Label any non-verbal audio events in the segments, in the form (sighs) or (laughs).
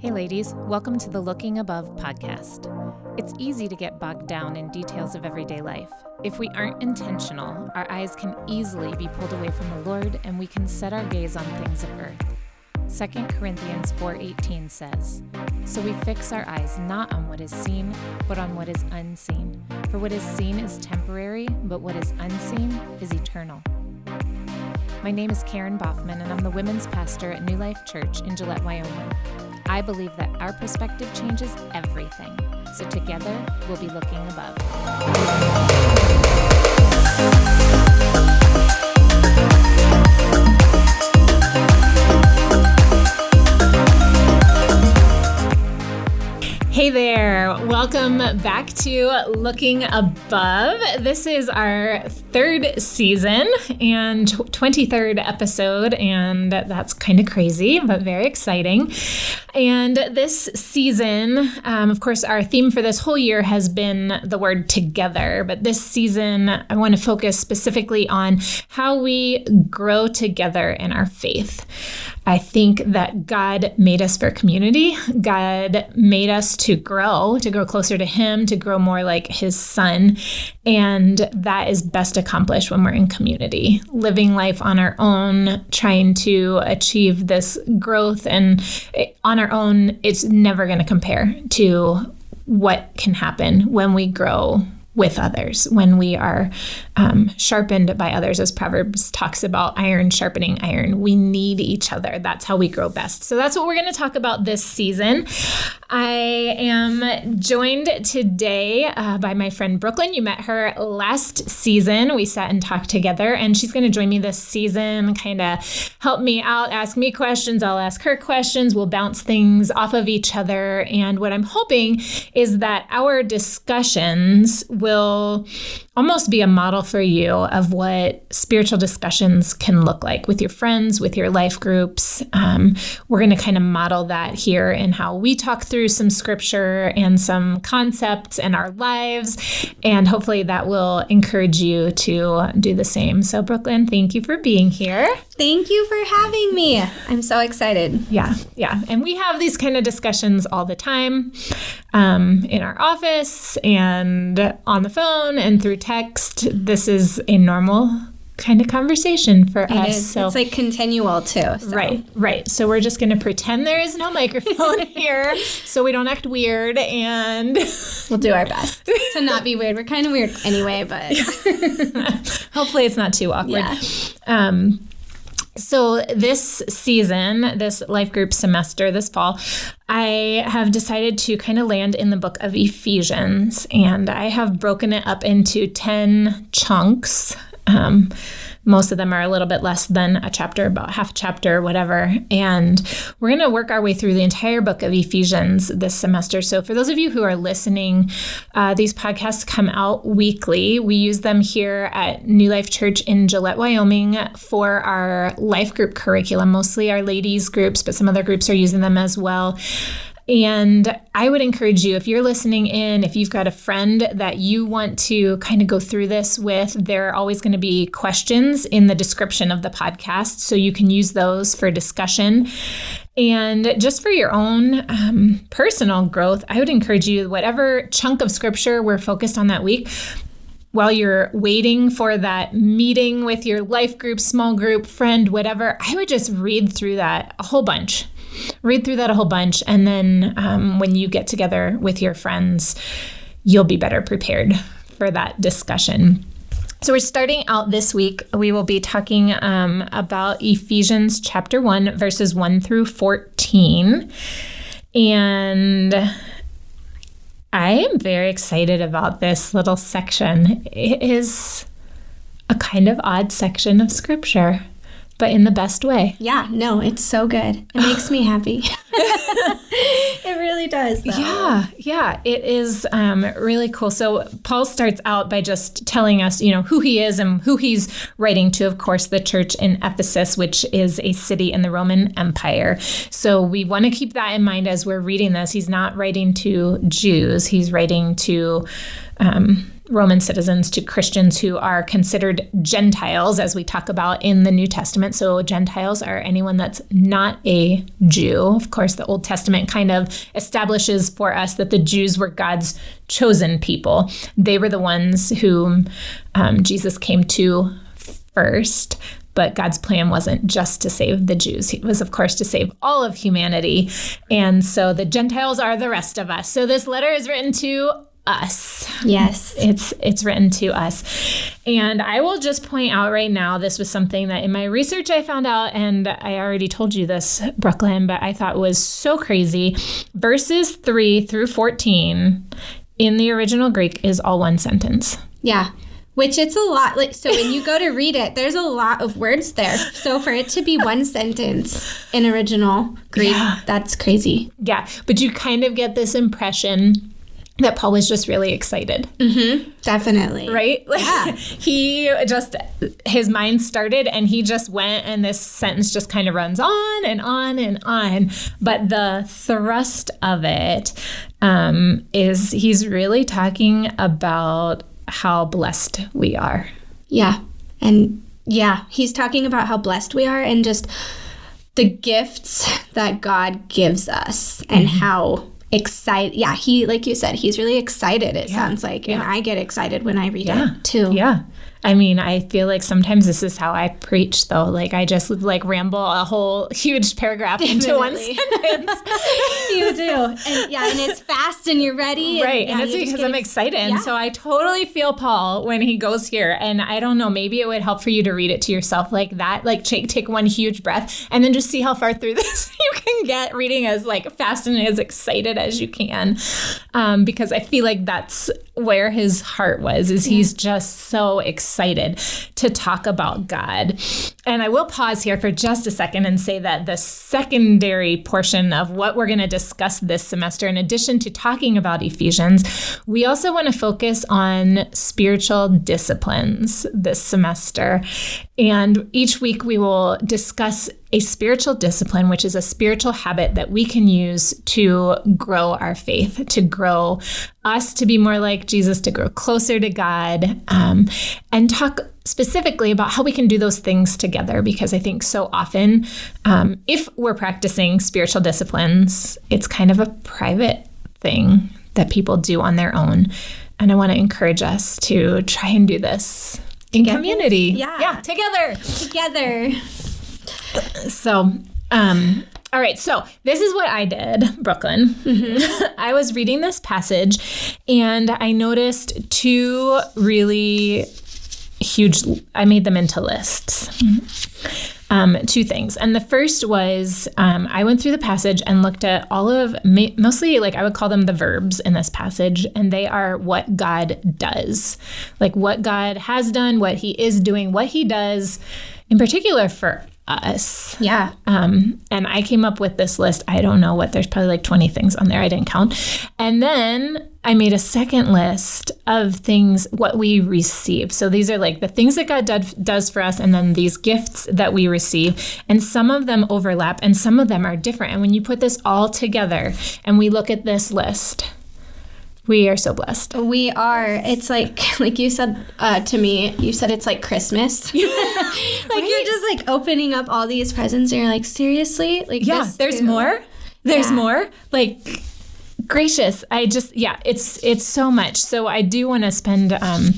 Hey, ladies, welcome to the Looking Above podcast. It's easy to get bogged down in details of everyday life. If we aren't intentional, our eyes can easily be pulled away from the Lord and we can set our gaze on things of earth. 2 Corinthians 4:18 says, "So we fix our eyes not on what is seen, but on what is unseen. For what is seen is temporary, but what is unseen is eternal." My name is Karen Boffman, and I'm the women's pastor at New Life Church in Gillette, Wyoming. I believe that our perspective changes everything. So together, we'll be looking above. Hey there, welcome back to Looking Above. This is our third season and 23rd episode, and that's kind of crazy, but very exciting. And this season, um, of course, our theme for this whole year has been the word together, but this season, I want to focus specifically on how we grow together in our faith. I think that God made us for community. God made us to grow, to grow closer to Him, to grow more like His Son. And that is best accomplished when we're in community, living life on our own, trying to achieve this growth. And on our own, it's never going to compare to what can happen when we grow with others, when we are um, sharpened by others, as Proverbs talks about iron sharpening iron. We need each other. That's how we grow best. So that's what we're going to talk about this season. I am joined today uh, by my friend Brooklyn. You met her last season. We sat and talked together, and she's going to join me this season, kind of help me out, ask me questions. I'll ask her questions. We'll bounce things off of each other. And what I'm hoping is that our discussions will almost be a model for you of what spiritual discussions can look like with your friends, with your life groups. Um, we're going to kind of model that here in how we talk through some scripture and some concepts in our lives. And hopefully that will encourage you to do the same. So, Brooklyn, thank you for being here. Thank you for having me. I'm so excited. Yeah, yeah. And we have these kind of discussions all the time um, in our office and on the phone and through text. This is a normal kind of conversation for it us. Is. So it's like continual too. So. Right, right. So we're just going to pretend there is no microphone (laughs) here, so we don't act weird, and (laughs) we'll do our best to not be weird. We're kind of weird anyway, but (laughs) hopefully it's not too awkward. Yeah. Um, so, this season, this life group semester, this fall, I have decided to kind of land in the book of Ephesians, and I have broken it up into 10 chunks. Um, most of them are a little bit less than a chapter, about half a chapter, whatever. And we're going to work our way through the entire book of Ephesians this semester. So, for those of you who are listening, uh, these podcasts come out weekly. We use them here at New Life Church in Gillette, Wyoming for our life group curriculum, mostly our ladies' groups, but some other groups are using them as well. And I would encourage you, if you're listening in, if you've got a friend that you want to kind of go through this with, there are always going to be questions in the description of the podcast. So you can use those for discussion. And just for your own um, personal growth, I would encourage you, whatever chunk of scripture we're focused on that week, while you're waiting for that meeting with your life group, small group, friend, whatever, I would just read through that a whole bunch read through that a whole bunch. And then um, when you get together with your friends, you'll be better prepared for that discussion. So, we're starting out this week. We will be talking um, about Ephesians chapter 1, verses 1 through 14. And I am very excited about this little section. It is a kind of odd section of scripture but in the best way. Yeah, no, it's so good. It (sighs) makes me happy. (laughs) (laughs) it really does. Though. Yeah, yeah, it is um, really cool. So Paul starts out by just telling us, you know, who he is and who he's writing to. Of course, the church in Ephesus, which is a city in the Roman Empire. So we want to keep that in mind as we're reading this. He's not writing to Jews. He's writing to um, Roman citizens to Christians who are considered Gentiles, as we talk about in the New Testament. So, Gentiles are anyone that's not a Jew. Of course, the Old Testament kind of establishes for us that the Jews were God's chosen people. They were the ones whom um, Jesus came to first. But God's plan wasn't just to save the Jews. It was, of course, to save all of humanity. And so the Gentiles are the rest of us. So this letter is written to us. Yes. It's it's written to us. And I will just point out right now this was something that in my research I found out and I already told you this Brooklyn, but I thought was so crazy. Verses 3 through 14 in the original Greek is all one sentence. Yeah. Which it's a lot like so when you go to read it, there's a lot of words there. So for it to be one sentence in original Greek, yeah. that's crazy. Yeah. But you kind of get this impression that Paul was just really excited. Mm-hmm. Definitely. Right? (laughs) Like, yeah. he just, his mind started and he just went, and this sentence just kind of runs on and on and on. But the thrust of it um, is he's really talking about how blessed we are. Yeah. And yeah, he's talking about how blessed we are and just the gifts that God gives us and mm-hmm. how excited. Yeah, he like you said, he's really excited. It yeah. sounds like, yeah. and I get excited when I read yeah. it too. Yeah. I mean, I feel like sometimes this is how I preach, though. Like I just like ramble a whole huge paragraph into one sentence. (laughs) you do, and, yeah, and it's fast, and you're ready, right? And, and it's because I'm excited, yeah. so I totally feel Paul when he goes here. And I don't know, maybe it would help for you to read it to yourself like that. Like take take one huge breath, and then just see how far through (laughs) this you can get reading as like fast and as excited as you can, um, because I feel like that's where his heart was. Is yeah. he's just so excited excited to talk about God. And I will pause here for just a second and say that the secondary portion of what we're going to discuss this semester, in addition to talking about Ephesians, we also want to focus on spiritual disciplines this semester. And each week we will discuss a spiritual discipline, which is a spiritual habit that we can use to grow our faith, to grow us to be more like Jesus, to grow closer to God, um, and talk specifically about how we can do those things together. Because I think so often, um, if we're practicing spiritual disciplines, it's kind of a private thing that people do on their own. And I want to encourage us to try and do this in together? community. Yeah. Yeah, together. Together. So, um, all right, so this is what I did, Brooklyn. Mm-hmm. (laughs) I was reading this passage and I noticed two really huge, I made them into lists. Um, two things. And the first was um, I went through the passage and looked at all of mostly like I would call them the verbs in this passage, and they are what God does, like what God has done, what He is doing, what He does in particular for us. Yeah. Um, and I came up with this list. I don't know what, there's probably like 20 things on there. I didn't count. And then I made a second list of things, what we receive. So these are like the things that God did, does for us, and then these gifts that we receive. And some of them overlap and some of them are different. And when you put this all together and we look at this list, we are so blessed. We are. It's like (laughs) like you said uh, to me. You said it's like Christmas. (laughs) like right? you're just like opening up all these presents, and you're like, seriously, like yeah. There's too? more. There's yeah. more. Like gracious. I just yeah. It's it's so much. So I do want to spend. um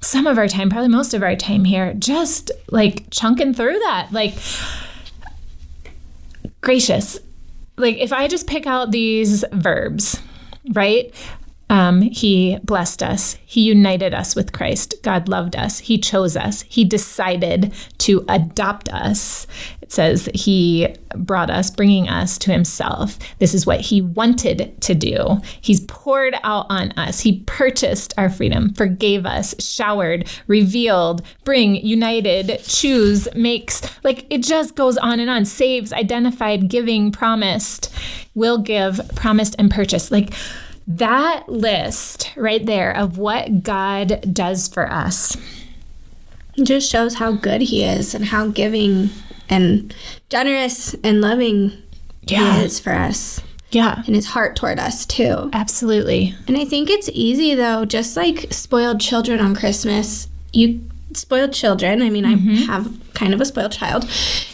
some of our time, probably most of our time here, just like chunking through that. Like, gracious. Like, if I just pick out these verbs, right? Um, he blessed us. He united us with Christ. God loved us. He chose us. He decided to adopt us. It says He brought us, bringing us to Himself. This is what He wanted to do. He's poured out on us. He purchased our freedom, forgave us, showered, revealed, bring, united, choose, makes. Like it just goes on and on. Saves, identified, giving, promised, will give, promised, and purchased. Like, that list right there of what God does for us just shows how good He is and how giving and generous and loving yeah. He is for us. Yeah. and his heart toward us too. Absolutely. And I think it's easy though, just like spoiled children on Christmas. You spoiled children. I mean, I mm-hmm. have kind of a spoiled child.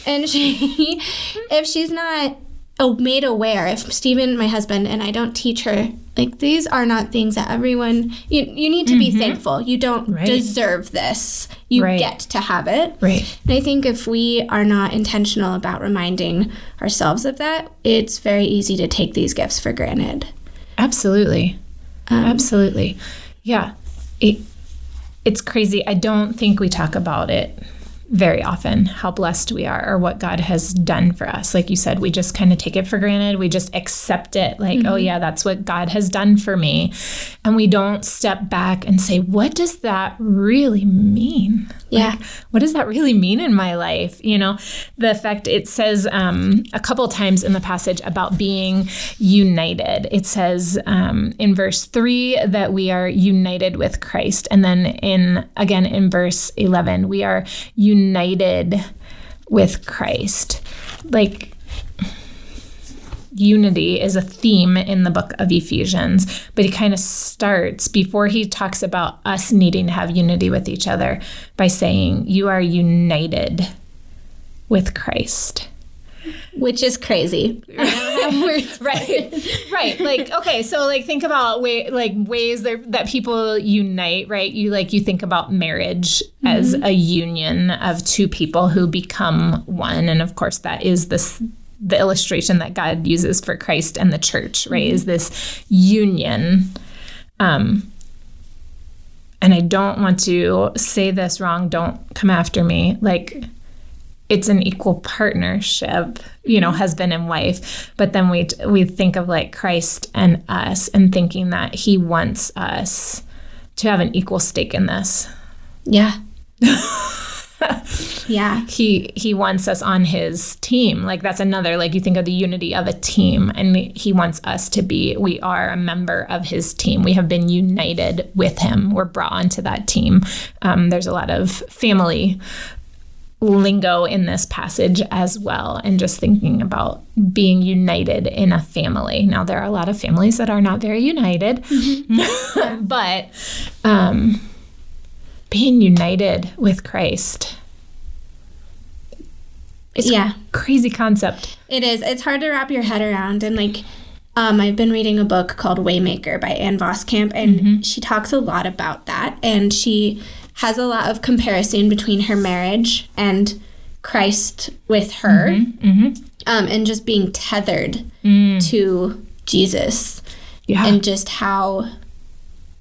And she (laughs) if she's not oh, made aware, if Stephen, my husband, and I don't teach her like these are not things that everyone you you need to be thankful. You don't Right. deserve this. You Right. get to have it. Right. And I think if we are not intentional about reminding ourselves of that, it's very easy to take these gifts for granted. Absolutely. Um, Absolutely. Yeah. It, it's crazy. I don't think we talk about it very often how blessed we are or what God has done for us. Like you said, we just kind of take it for granted. We just accept it like, Mm-hmm. oh, yeah, that's what God has done for me. And we don't step back and say, what does that really mean? Yeah. Like, what does that really mean in my life? You know, the fact it says um, a couple times in the passage about being united. It says um, in verse three that we are united with Christ, and then in again in verse eleven we are united with Christ. Like unity is a theme in the book of Ephesians, but he kind of starts before he talks about us needing to have unity with each other by saying, You are united with Christ. which is crazy. (laughs) (laughs) Right. right. Like, okay, so like think about way like ways that, that people unite, right? You like you think about marriage as a union of two people who become one. And of course that is this the illustration that God uses for Christ and the church, right? Is this union. Um and I don't want to say this wrong, don't come after me. Like it's an equal partnership, you know, husband and wife. But then we we think of like Christ and us, and thinking that He wants us to have an equal stake in this. Yeah. (laughs) yeah. He He wants us on His team. Like that's another. Like you think of the unity of a team, and He wants us to be. We are a member of His team. We have been united with Him. We're brought onto that team. Um, there's a lot of family lingo in this passage as well and just thinking about being united in a family now there are a lot of families that are not very united (laughs) but um, being united with christ is Yeah. a crazy concept It is. It's hard to wrap your head around. And like, um, I've been reading a book called Waymaker by Ann Voskamp, and she talks a lot about that. And she has a lot of comparison between her marriage and Christ with her, mm-hmm, mm-hmm. Um, and just being tethered mm. to Jesus, yeah and just how.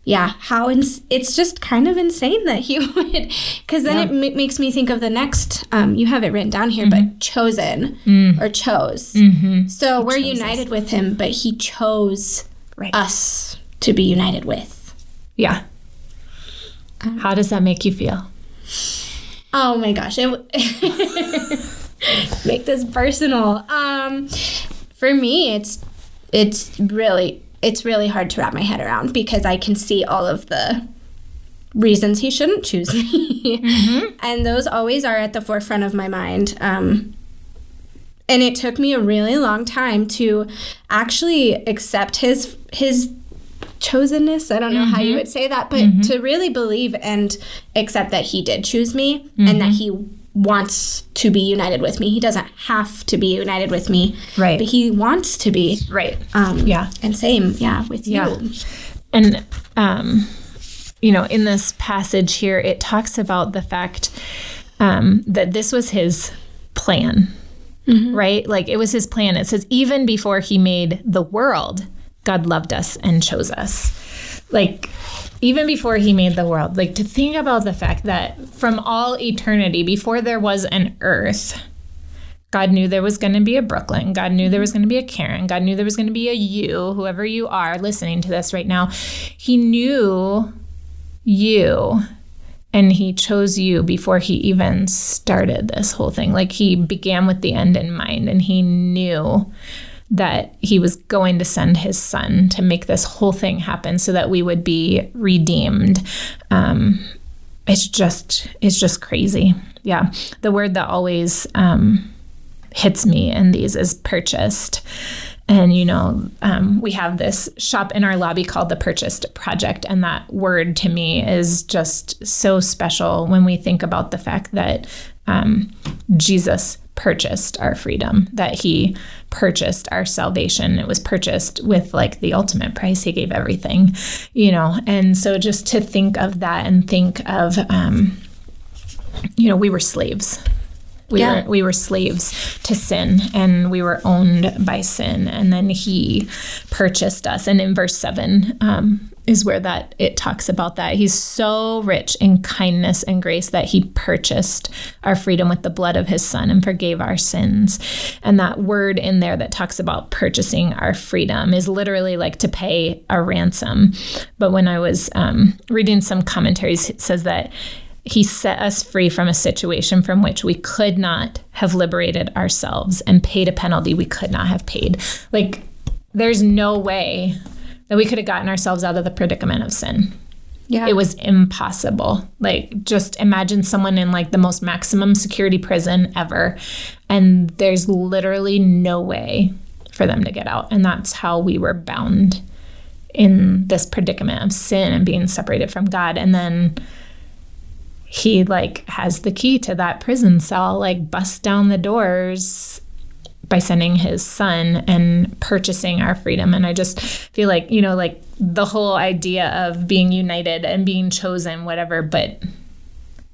Yeah, how ins- it's just kind of insane that he (laughs) would, because then it m- makes me think of the next. Um, you have it written down here, but mm-hmm. chosen mm. or chose. So we're united with him, but he chose right us to be united with. yeah how does that make you feel Oh my gosh, it w- (laughs) make this personal. Um, for me, it's it's really it's really hard to wrap my head around because I can see all of the reasons he shouldn't choose (laughs) me, and those always are at the forefront of my mind. Um, and it took me a really long time to actually accept his his chosenness. I don't know how you would say that, but to really believe and accept that he did choose me and that he wants to be united with me. He doesn't have to be united with me, Right. But he wants to be. right Um, Yeah. and same, yeah, with Yeah. you. And, um, you know, in this passage here, it talks about the fact um, that this was his plan, right? Like it was his plan. It says, even before he made the world, God loved us and chose us. Like, even before he made the world, like to think about the fact that from all eternity, before there was an earth, God knew there was going to be a Brooklyn. God knew there was going to be a Karen. God knew there was going to be a you, whoever you are listening to this right now. He knew you and he chose you before he even started this whole thing. Like he began with the end in mind and he knew that he was going to send his son to make this whole thing happen so that we would be redeemed. Um, it's just it's just crazy. Yeah. The word that always um, hits me in these is purchased. and you know um, we have this shop in our lobby called the purchased project and that word to me is just so special when we think about the fact that um, jesus purchased our freedom that he purchased our salvation. It was purchased with like the ultimate price. He gave everything you know? And so just to think of that and think of um, you know we were slaves. We Yeah. were we were slaves to sin and we were owned by sin. And then he purchased us. And in verse 7 um, is where that it talks about that. He's so rich in kindness and grace that he purchased our freedom with the blood of his son and forgave our sins. And that word in there that talks about purchasing our freedom is literally like to pay a ransom. But when i was um, reading some commentaries it says that he set us free from a situation from which we could not have liberated ourselves and paid a penalty we could not have paid. Like, there's no way that we could have gotten ourselves out of the predicament of sin. Yeah. It was impossible. Like, just imagine someone in like the most maximum security prison ever, and there's literally no way for them to get out. And that's how we were bound in this predicament of sin and being separated from God. And then he like has the key to that prison cell, like busts down the doors by sending his son and purchasing our freedom. And I just feel like, you know, like the whole idea of being united and being chosen, whatever, but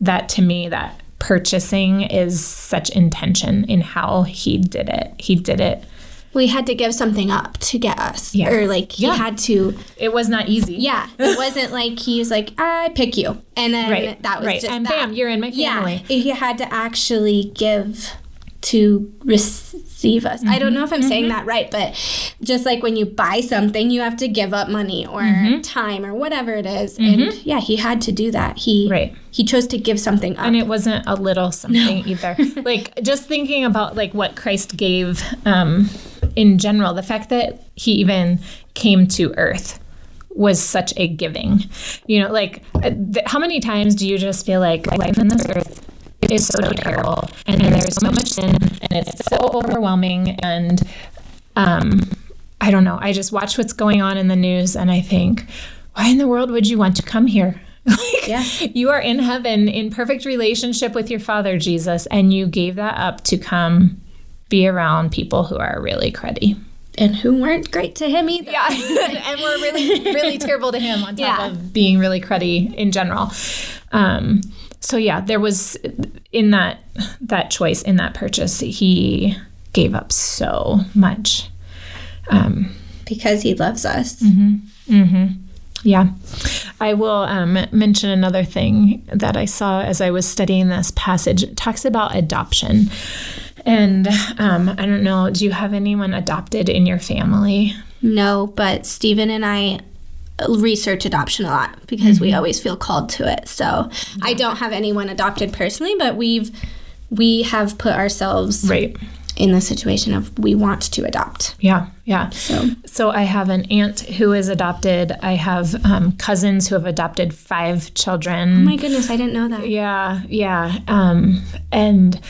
that to me, that purchasing is such intention in how he did it. He did it. we had to give something up to get us. Yeah. Or like he Yeah. had to It was not easy. Yeah. It (laughs) wasn't like he was like, I pick you. And then Right. that was right. just and that. bam, you're in my family. Yeah. He had to actually give to receive us. I don't know if I'm Mm-hmm. saying that right, but just like when you buy something, you have to give up money or Mm-hmm. time or whatever it is. And yeah, he had to do that. He Right. he chose to give something up. and it wasn't a little something either (laughs) like just thinking about like what christ gave um in general the fact that he even came to earth was such a giving you know like uh, th- how many times do you just feel like life on this earth is so terrible and there's so much sin and it's so overwhelming and um i don't know i just watch what's going on in the news and i think why in the world would you want to come here (laughs) like, Yeah. you are in heaven in perfect relationship with your father jesus and you gave that up to come be around people who are really cruddy and who weren't great to him either. yeah (laughs) and we're really really terrible to him on top Yeah. of being really cruddy in general um so yeah there was in that that choice in that purchase he gave up so much um Because he loves us. mm-hmm Yeah. I will um, mention another thing that I saw as I was studying this passage. It talks about adoption. And um, I don't know, do you have anyone adopted in your family? No, but Stephen and I research adoption a lot because Mm-hmm. we always feel called to it. So I don't have anyone adopted personally, but we've we have put ourselves Right. in the situation of we want to adopt. Yeah. Yeah. So So I have an aunt who is adopted. I have um, cousins who have adopted five children. oh my goodness, I didn't know that. Yeah, yeah. Um, and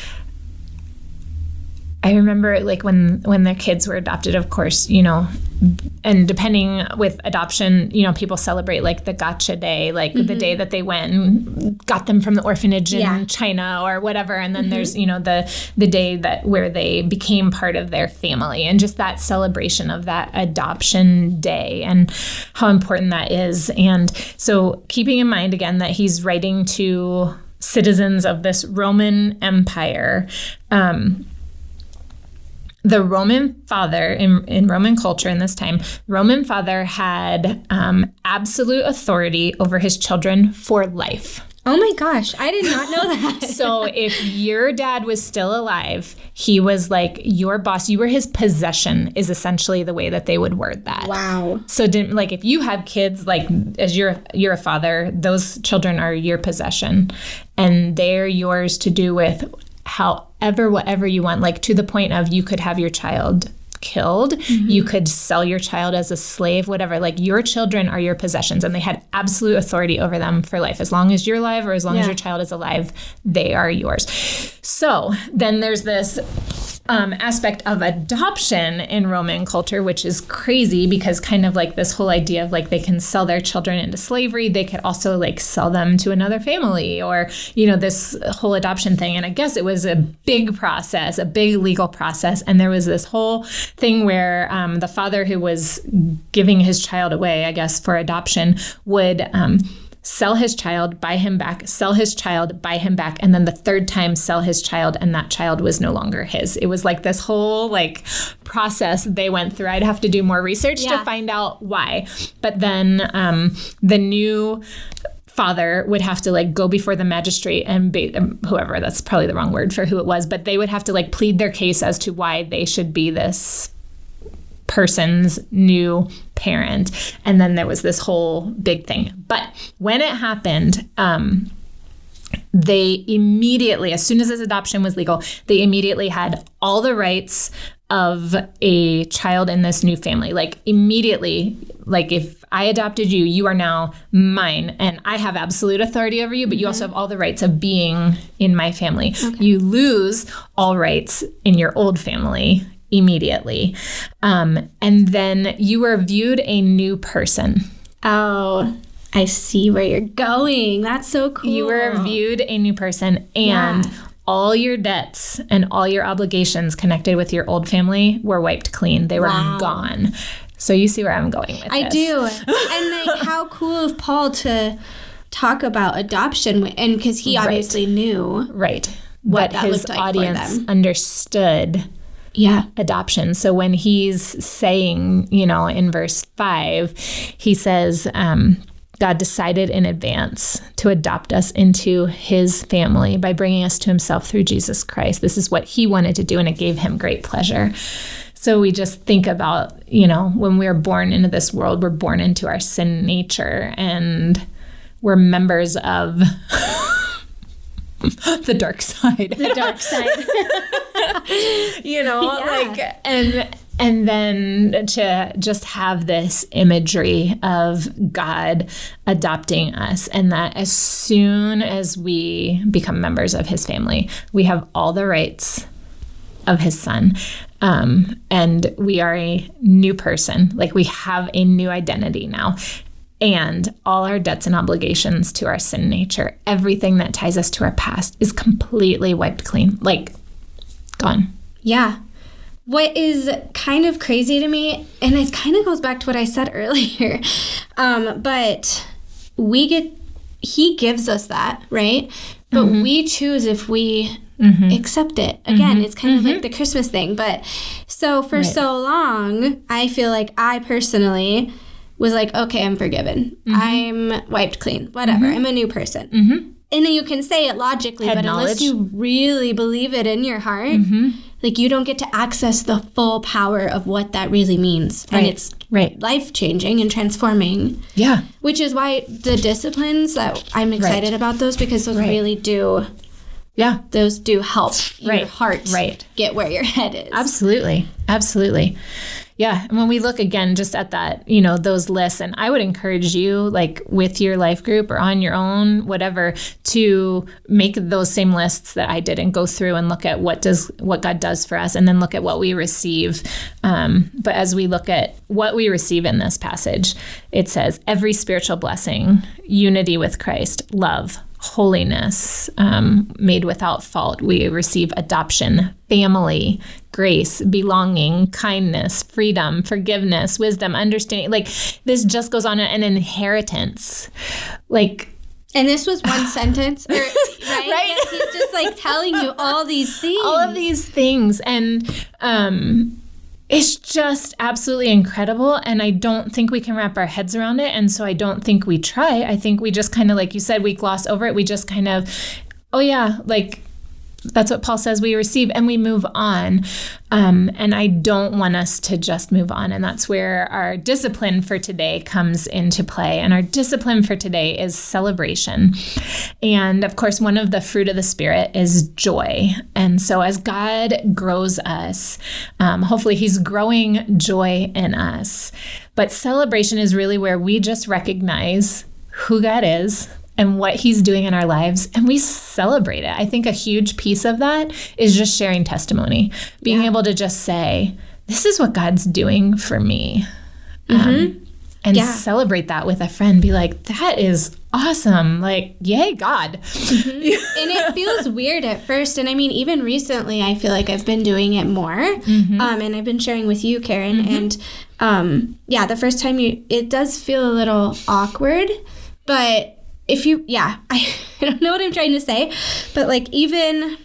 I remember like when when their kids were adopted, of course, you know, and depending with adoption, you know, people celebrate like the gotcha day, like the day that they went and got them from the orphanage in Yeah. China or whatever. And then there's, you know, the the day that where they became part of their family and just that celebration of that adoption day and how important that is. And so keeping in mind again that he's writing to citizens of this Roman Empire. Um, the Roman father in, in Roman culture in this time, Roman father had um, absolute authority over his children for life. Oh my gosh, I did not know that. (laughs) So if your dad was still alive, he was like your boss. You were his possession. Is essentially the way that they would word that. wow. So didn't like if you have kids like as you're you're a father, those children are your possession and they're yours to do with however whatever you want like to the point of you could have your child killed, mm-hmm. you could sell your child as a slave, whatever. Like your children are your possessions and they had absolute authority over them for life. As long as you're alive or as long as your child is alive, they are yours. So then there's this um, aspect of adoption in Roman culture, which is crazy because kind of like this whole idea of like they can sell their children into slavery, they could also like sell them to another family or, you know, this whole adoption thing. And I guess it was a big process, a big legal process. And there was this whole thing where um, the father who was giving his child away, I guess, for adoption would. Um, sell his child, buy him back, sell his child, buy him back, and then the third time sell his child, and that child was no longer his. It was like this whole like process they went through. I'd have to do more research Yeah. to find out why. But then um, the new father would have to like go before the magistrate and ba- um, whoever that's probably the wrong word for who it was but they would have to like plead their case as to why they should be this person's new parent. And then there was this whole big thing. But when it happened um they immediately as soon as this adoption was legal they immediately had all the rights of a child in this new family. Like immediately like if i adopted you you are now mine. And i have absolute authority over you but you also have all the rights of being in my family. You lose all rights in your old family immediately um, and then you were viewed a new person Oh, I see where you're going. That's so cool. You were viewed a new person, and Yeah. all your debts and all your obligations connected with your old family were wiped clean. They were Wow. gone. So you see where I'm going with I this. do. (laughs) and like how cool of Paul to talk about adoption and because he Right. obviously knew. Right. What that his like audience understood Yeah. adoption. So when he's saying, you know, in verse five, he says, um, God decided in advance to adopt us into his family by bringing us to himself through Jesus Christ. This is what he wanted to do, and it gave him great pleasure. So we just think about, you know, when we're born into this world, we're born into our sin nature and we're members of (laughs) (laughs) the dark side. The dark side. (laughs) you know Yeah. like and and then to just have this imagery of God adopting us, and that as soon as we become members of his family, we have all the rights of his son. Um, and we are a new person. Like we have a new identity now. And all our debts and obligations to our sin nature, everything that ties us to our past is completely wiped clean. Like gone. Yeah. What is kind of crazy to me, and it kind of goes back to what I said (laughs) earlier, um, but we get, he gives us that, right? But mm-hmm. we choose if we mm-hmm. accept it. Again, mm-hmm. it's kind of like the Christmas thing. But so for so long, I feel like I personally was like, okay, I'm forgiven. Mm-hmm. I'm wiped clean. Whatever. Mm-hmm. I'm a new person. Mm-hmm. And you can say it logically, Head but unless knowledge. you really believe it in your heart, like you don't get to access the full power of what that really means. And Right. it's Right. life changing and transforming, Yeah. which is why the disciplines that I'm excited about those because those Right. really do Yeah. those do help your Right. heart Right. get where your head is. Absolutely. Absolutely. Yeah. And when we look again just at that, you know, those lists, and I would encourage you, like with your life group or on your own, whatever, to make those same lists that I did and go through and look at what does what God does for us and then look at what we receive. Um, but as we look at what we receive in this passage, it says every spiritual blessing, unity with Christ, love, holiness um, made without fault. We receive adoption, family, grace, belonging, kindness, freedom, forgiveness, wisdom, understanding. Like this just goes on an inheritance. Like, And this was one (sighs) sentence, or, right? (laughs) Right. He's just like telling you all these things. all of these things. And, um, it's just absolutely incredible. And I don't think we can wrap our heads around it. And so I don't think we try. I think we just kind of, like you said, we gloss over it. We just kind of, oh, yeah, like that's what Paul says we receive, and we move on. Um, and I don't want us to just move on. And that's where our discipline for today comes into play. And our discipline for today is celebration. And of course, one of the fruit of the Spirit is joy. And so as God grows us, um, hopefully He's growing joy in us. But celebration is really where we just recognize who God is and what he's doing in our lives and we celebrate it. I think a huge piece of that is just sharing testimony, being able to just say, this is what God's doing for me. Um, and Yeah. celebrate that with a friend. Be like, that is awesome. Like, yay, God. (laughs) and it feels weird at first and i mean even recently i feel like i've been doing it more um, and i've been sharing with you karen and um, yeah the first time you it does feel a little awkward but if you yeah I, (laughs) I don't know what i'm trying to say but like even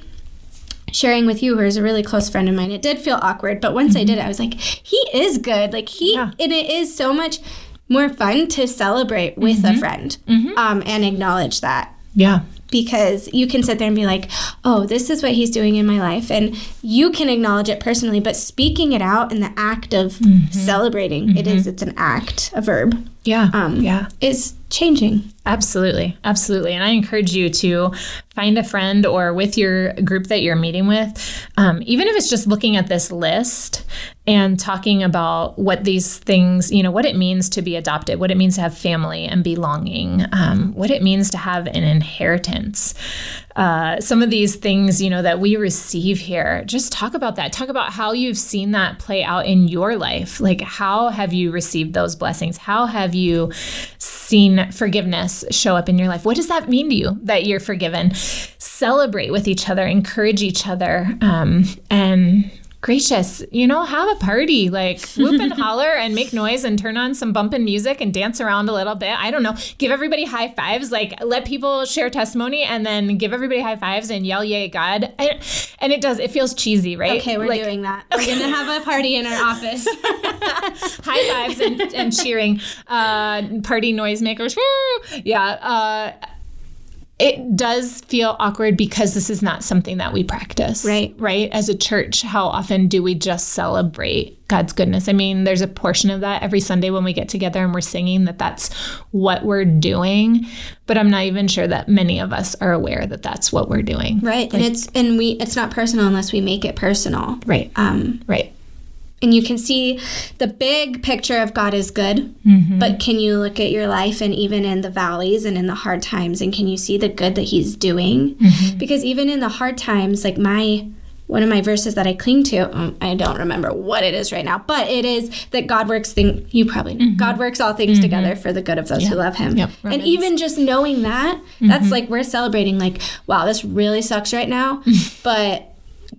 sharing with you who is a really close friend of mine it did feel awkward but once i did i was like he is good like he Yeah. and it is so much more fun to celebrate with a friend um, and acknowledge that Yeah. because you can sit there and be like, oh, this is what he's doing in my life. And you can acknowledge it personally, but speaking it out in the act of celebrating, it is, it's an act, a verb, Yeah. um, yeah. is changing. Absolutely. Absolutely. And I encourage you to find a friend or with your group that you're meeting with, um, even if it's just looking at this list and talking about what these things, you know, what it means to be adopted, what it means to have family and belonging, um, what it means to have an inheritance. Uh, some of these things, you know, that we receive here, just talk about that. Talk about how you've seen that play out in your life. Like, how have you received those blessings? How have you seen forgiveness show up in your life? What does that mean to you that you're forgiven? Celebrate with each other, encourage each other, um, and gracious, you know, have a party, like whoop and (laughs) holler and make noise and turn on some bumping music and dance around a little bit. I don't know. Give everybody high fives, like let people share testimony and then give everybody high fives and yell, yay, God. And, and it does, it feels cheesy, right? Okay, we're like, doing that. (laughs) We're going to have a party in our office. (laughs) high fives and, and cheering uh, party noisemakers Woo! yeah uh, it does feel awkward because this is not something that we practice Right. right as a church how often do we just celebrate god's goodness i mean there's a portion of that every sunday when we get together and we're singing that that's what we're doing but i'm not even sure that many of us are aware that that's what we're doing right. and it's, and we, it's not personal unless we make it personal. right Um, right and you can see the big picture of God is good, mm-hmm. but can you look at your life and even in the valleys and in the hard times and can you see the good that he's doing? Mm-hmm. Because even in the hard times, like my one of my verses that I cling to, um, I don't remember what it is right now, but it is that God works thing you probably know. God mm-hmm. works all things together for the good of those who love him. Yep. And even just knowing that, that's like we're celebrating like, wow, this really sucks right now, (laughs) but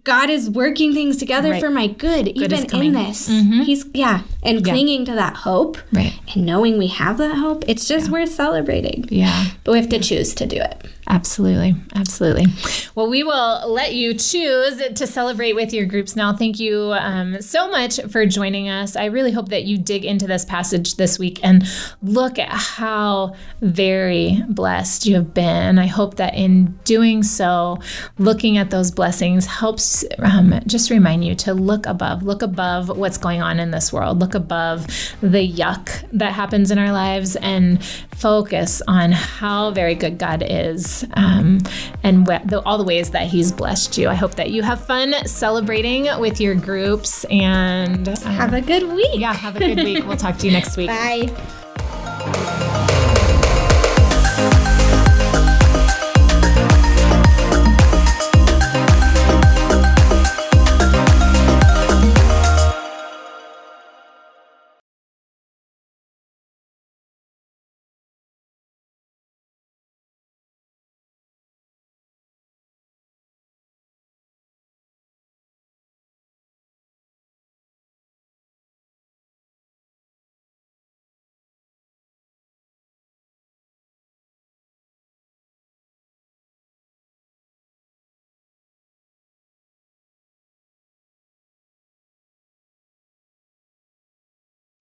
God is working things together Right. for my good, is even in this. Mm-hmm. He's yeah, and clinging to that hope, Right. and knowing we have that hope, it's just worth celebrating. yeah But we have to choose to do it. Absolutely. Absolutely. Well, we will let you choose to celebrate with your groups now. Thank you um, so much for joining us. I really hope that you dig into this passage this week and look at how very blessed you have been. I hope that in doing so, looking at those blessings helps um, just remind you to look above, look above what's going on in this world, look above the yuck that happens in our lives and focus on how very good God is um, and wh- the, all the ways that He's blessed you. I hope that you have fun celebrating with your groups and um, Have a good week. yeah, have a good week. We'll talk to you next week. Bye.